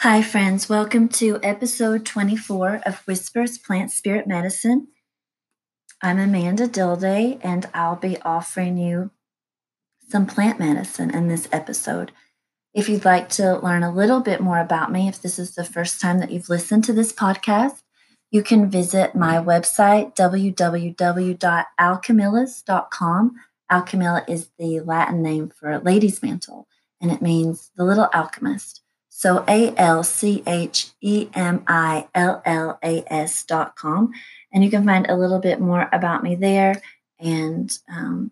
Hi, friends. Welcome to episode 24 of Whispers Plant Spirit Medicine. I'm Amanda Dilday, and I'll be offering you some plant medicine in this episode. If you'd like to learn a little bit more about me, if this is the first time that you've listened to this podcast, you can visit my website, www.alchemillas.com. Alchemilla is the Latin name for lady's mantle, and it means the little alchemist. So A L C H E M I L L A S dot com. And you can find a little bit more about me there and um,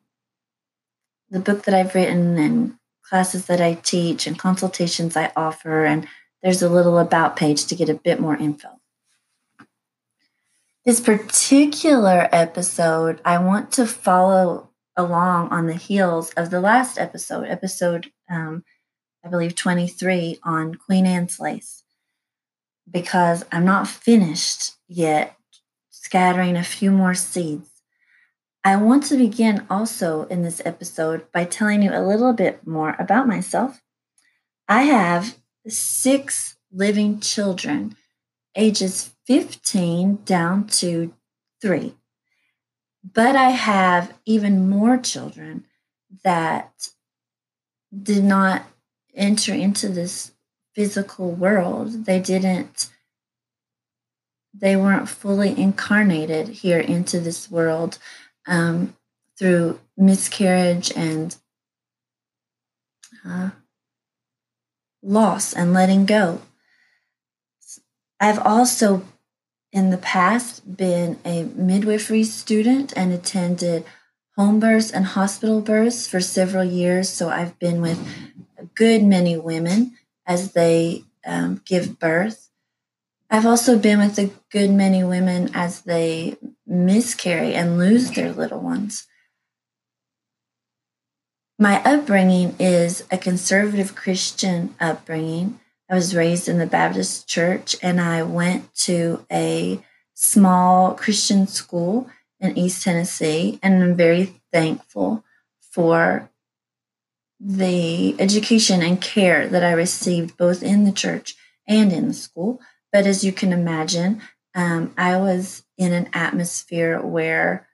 the book that I've written and classes that I teach and consultations I offer. And there's a little about page to get a bit more info. This particular episode, I want to follow along on the heels of the last episode, episode um, I believe 23 on Queen Anne's lace because I'm not finished yet scattering a few more seeds. I want to begin also in this episode by telling you a little bit more about myself. I have six living children, ages 15 down to three. But I have even more children that did not enter into this physical world. They didn't, they weren't fully incarnated here into this world um, through miscarriage and uh, loss and letting go. I've also in the past been a midwifery student and attended home births and hospital births for several years. So I've been with good many women as they um, give birth. I've also been with a good many women as they miscarry and lose their little ones. My upbringing is a conservative Christian upbringing. I was raised in the Baptist church and I went to a small Christian school in East Tennessee, and I'm very thankful for the education and care that I received both in the church and in the school. But as you can imagine, um, I was in an atmosphere where,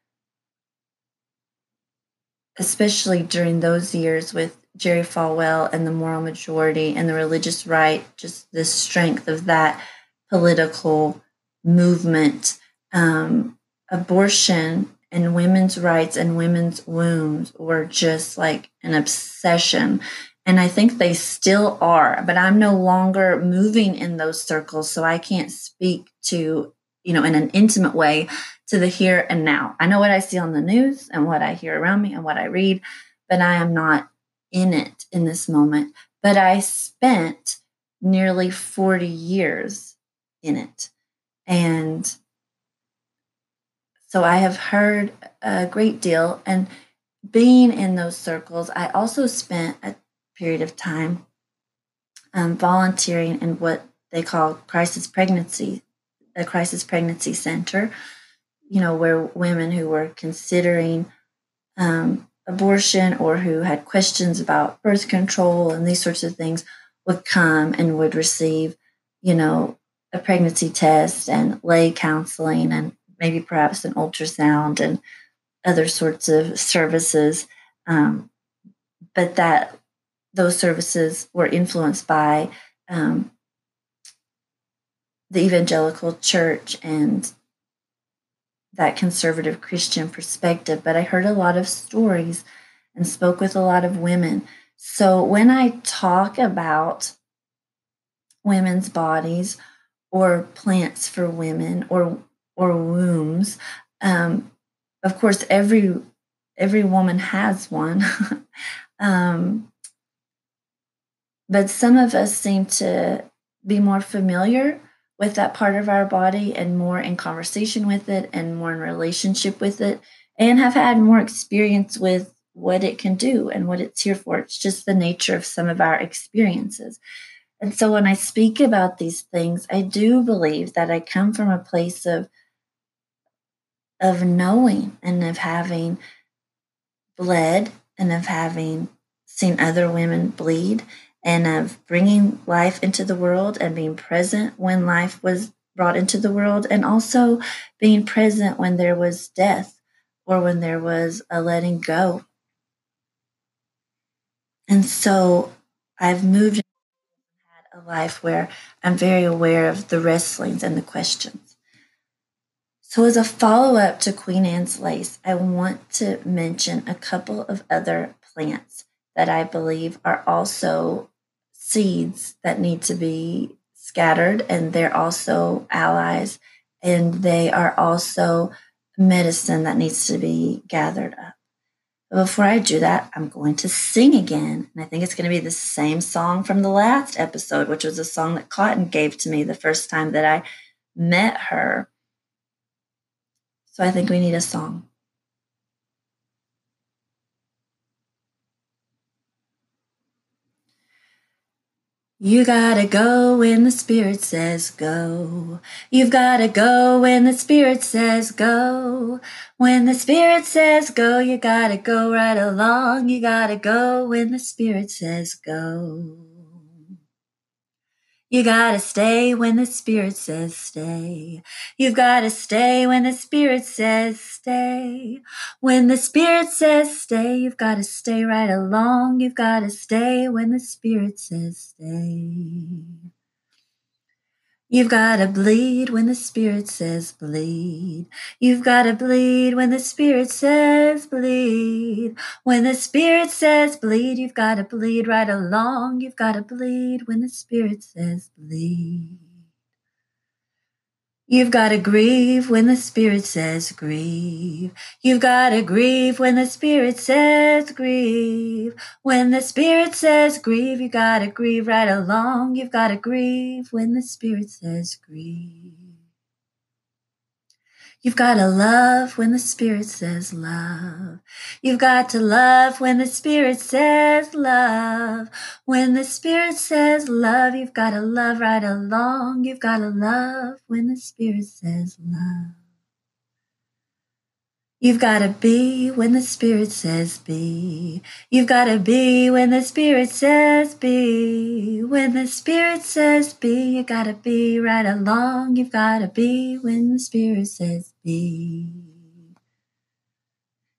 especially during those years with Jerry Falwell and the moral majority and the religious right, just the strength of that political movement, um, abortion and women's rights and women's wombs were just like an obsession. And I think they still are, but I'm no longer moving in those circles. So I can't speak to, you know, in an intimate way to the here and now. I know what I see on the news and what I hear around me and what I read, but I am not in it in this moment. But I spent nearly 40 years in it. And so I have heard a great deal. And being in those circles, I also spent a period of time um, volunteering in what they call crisis pregnancy, a crisis pregnancy center, you know, where women who were considering um, abortion or who had questions about birth control and these sorts of things would come and would receive, you know, a pregnancy test and lay counseling and maybe perhaps an ultrasound and other sorts of services. Um, but that those services were influenced by um, the evangelical church and that conservative Christian perspective. But I heard a lot of stories and spoke with a lot of women. So when I talk about women's bodies or plants for women or or wombs. Um, of course, every every woman has one, um, but some of us seem to be more familiar with that part of our body and more in conversation with it and more in relationship with it and have had more experience with what it can do and what it's here for. It's just the nature of some of our experiences. And so when I speak about these things, I do believe that I come from a place of of knowing and of having bled and of having seen other women bleed and of bringing life into the world and being present when life was brought into the world, and also being present when there was death or when there was a letting go. And so I've moved and had a life where I'm very aware of the wrestlings and the questions. So, as a follow up to Queen Anne's lace, I want to mention a couple of other plants that I believe are also seeds that need to be scattered, and they're also allies, and they are also medicine that needs to be gathered up. But before I do that, I'm going to sing again. And I think it's going to be the same song from the last episode, which was a song that Cotton gave to me the first time that I met her. So I think we need a song. You gotta go when the Spirit says go. You've gotta go when the Spirit says go. When the Spirit says go, you gotta go right along. You gotta go when the Spirit says go. You gotta stay when the Spirit says stay. You've gotta stay when the Spirit says stay. When the Spirit says stay, you've gotta stay right along. You've gotta stay when the Spirit says stay. You've got to bleed when the Spirit says bleed. You've got to bleed when the Spirit says bleed. When the Spirit says bleed, you've got to bleed right along. You've got to bleed when the Spirit says bleed. You've got to grieve when the Spirit says grieve. You've got to grieve when the Spirit says grieve. When the Spirit says grieve, you got to grieve right along. You've got to grieve when the Spirit says grieve. You've got to love when the Spirit says love. You've got to love when the Spirit says love. When the Spirit says love, you've got to love right along. You've got to love when the Spirit says love. You've got to be when the Spirit says be. You've got to be when the Spirit says be. When the Spirit says be, you got to be right along. You've got to be when the Spirit says be.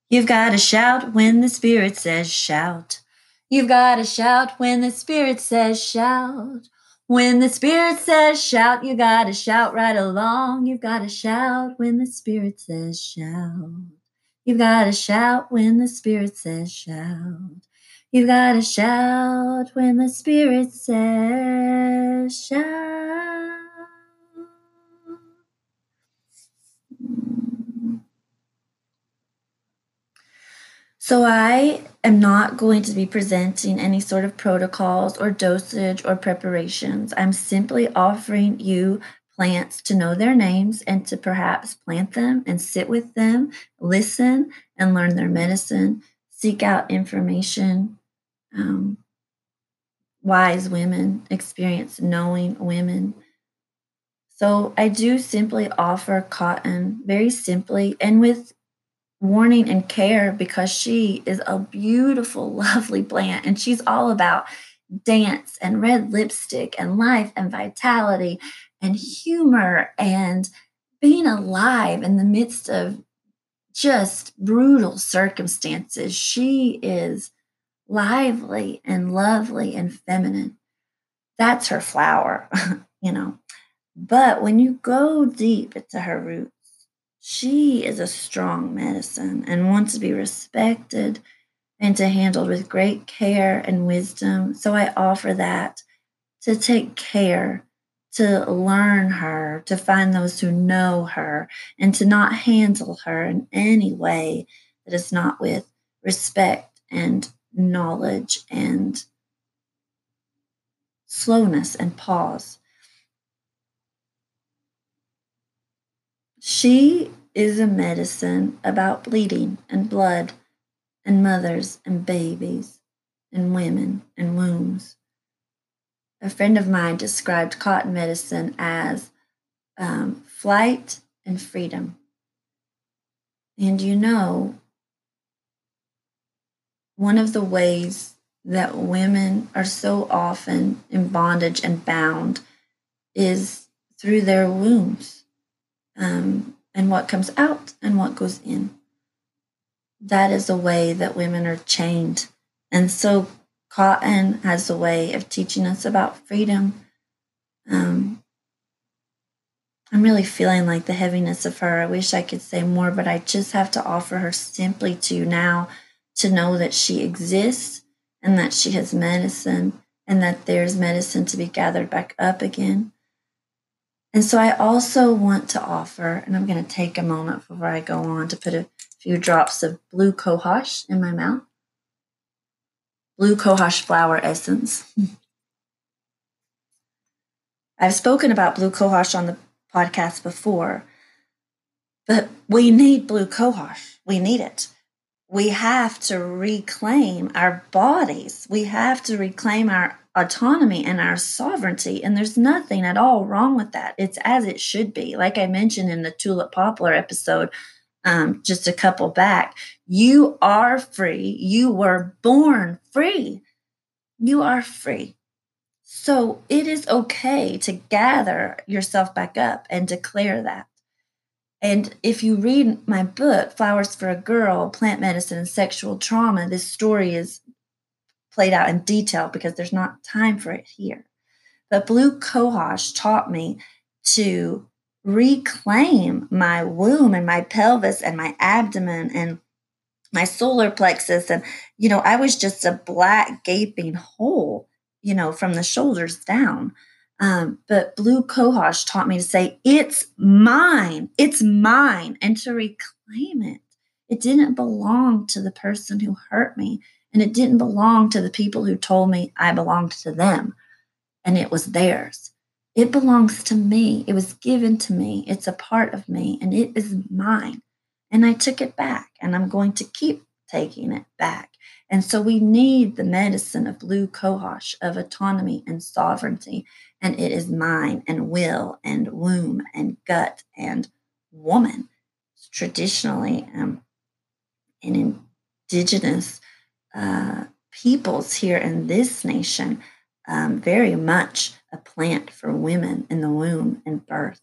You've got to shout when the Spirit says shout. You've got to shout when the Spirit says shout. When the Spirit says shout, you gotta shout right along. You've gotta shout when the Spirit says shout. You've gotta shout when the Spirit says shout. You've gotta shout when the Spirit says shout. So, I am not going to be presenting any sort of protocols or dosage or preparations. I'm simply offering you plants to know their names and to perhaps plant them and sit with them, listen and learn their medicine, seek out information. Um, wise women experience knowing women. So, I do simply offer cotton very simply and with warning and care because she is a beautiful, lovely plant and she's all about dance and red lipstick and life and vitality and humor and being alive in the midst of just brutal circumstances. She is lively and lovely and feminine. That's her flower, you know. But when you go deep into her roots, she is a strong medicine and wants to be respected and to handled with great care and wisdom. So I offer that to take care, to learn her, to find those who know her, and to not handle her in any way that is not with respect and knowledge and slowness and pause. She is a medicine about bleeding and blood and mothers and babies and women and wombs. A friend of mine described cotton medicine as um, flight and freedom. And you know, one of the ways that women are so often in bondage and bound is through their wombs um, and what comes out and what goes in. That is a way that women are chained. And so Cotton has a way of teaching us about freedom. Um, I'm really feeling like the heaviness of her. I wish I could say more, but I just have to offer her simply to you now to know that she exists and that she has medicine and that there's medicine to be gathered back up again. And so I also want to offer, and I'm going to take a moment before I go on to put a few drops of blue cohosh in my mouth. Blue cohosh flower essence. I've spoken about blue cohosh on the podcast before, but we need blue cohosh. We need it we have to reclaim our bodies. We have to reclaim our autonomy and our sovereignty. And there's nothing at all wrong with that. It's as it should be. Like I mentioned in the Tulip Poplar episode um, just a couple back, you are free. You were born free. You are free. So it is okay to gather yourself back up and declare that. And if you read my book, Flowers for a Girl Plant Medicine and Sexual Trauma, this story is played out in detail because there's not time for it here. But Blue Cohosh taught me to reclaim my womb and my pelvis and my abdomen and my solar plexus. And, you know, I was just a black gaping hole, you know, from the shoulders down. Um, but Blue Cohosh taught me to say, It's mine, it's mine, and to reclaim it. It didn't belong to the person who hurt me, and it didn't belong to the people who told me I belonged to them, and it was theirs. It belongs to me. It was given to me. It's a part of me, and it is mine. And I took it back, and I'm going to keep taking it back. And so we need the medicine of blue cohosh, of autonomy and sovereignty and it is mine and will and womb and gut and woman. Traditionally, um, in indigenous uh, peoples here in this nation, um, very much a plant for women in the womb and birth.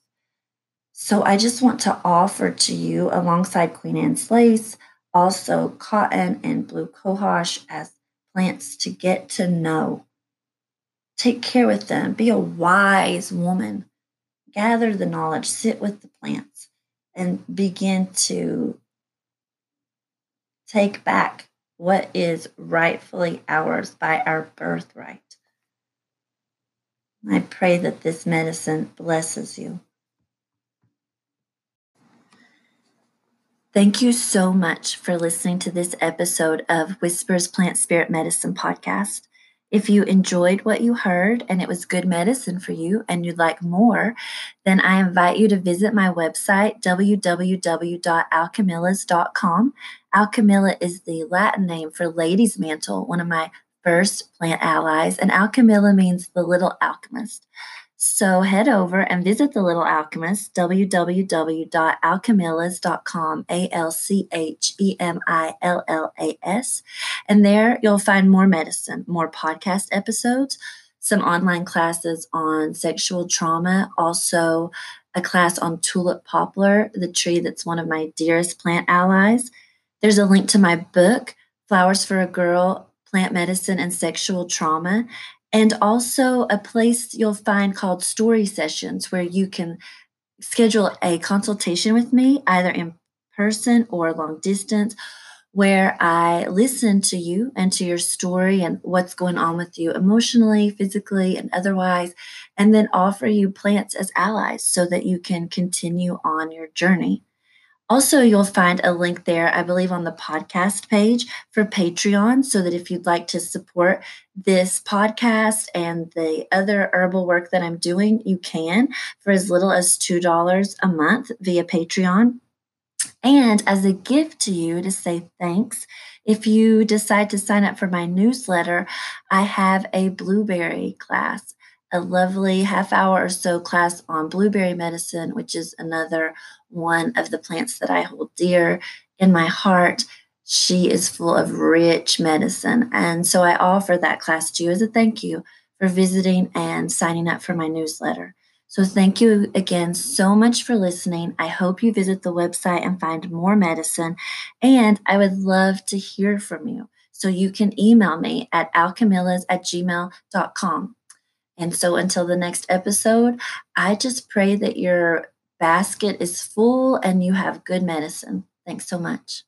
So I just want to offer to you, alongside Queen Anne's lace, also cotton and blue cohosh as plants to get to know Take care with them. Be a wise woman. Gather the knowledge, sit with the plants, and begin to take back what is rightfully ours by our birthright. I pray that this medicine blesses you. Thank you so much for listening to this episode of Whispers Plant Spirit Medicine podcast. If you enjoyed what you heard and it was good medicine for you and you'd like more, then I invite you to visit my website, www.alchemillas.com. Alchemilla is the Latin name for lady's mantle, one of my first plant allies, and Alchemilla means the little alchemist. So head over and visit The Little Alchemist, www.alchemillas.com, A L C H E M I L L A S. And there you'll find more medicine, more podcast episodes, some online classes on sexual trauma, also a class on tulip poplar, the tree that's one of my dearest plant allies. There's a link to my book, Flowers for a Girl Plant Medicine and Sexual Trauma and also a place you'll find called story sessions where you can schedule a consultation with me either in person or long distance where I listen to you and to your story and what's going on with you emotionally, physically, and otherwise, and then offer you plants as allies so that you can continue on your journey. Also, you'll find a link there, I believe, on the podcast page for Patreon, so that if you'd like to support this podcast and the other herbal work that I'm doing, you can for as little as $2 a month via Patreon. And as a gift to you to say thanks, if you decide to sign up for my newsletter, I have a blueberry class a lovely half hour or so class on blueberry medicine, which is another one of the plants that I hold dear in my heart. she is full of rich medicine. And so I offer that class to you as a thank you for visiting and signing up for my newsletter. So thank you again so much for listening. I hope you visit the website and find more medicine. And I would love to hear from you. So you can email me at alchemillas at gmail.com. And so until the next episode, I just pray that your basket is full and you have good medicine. Thanks so much.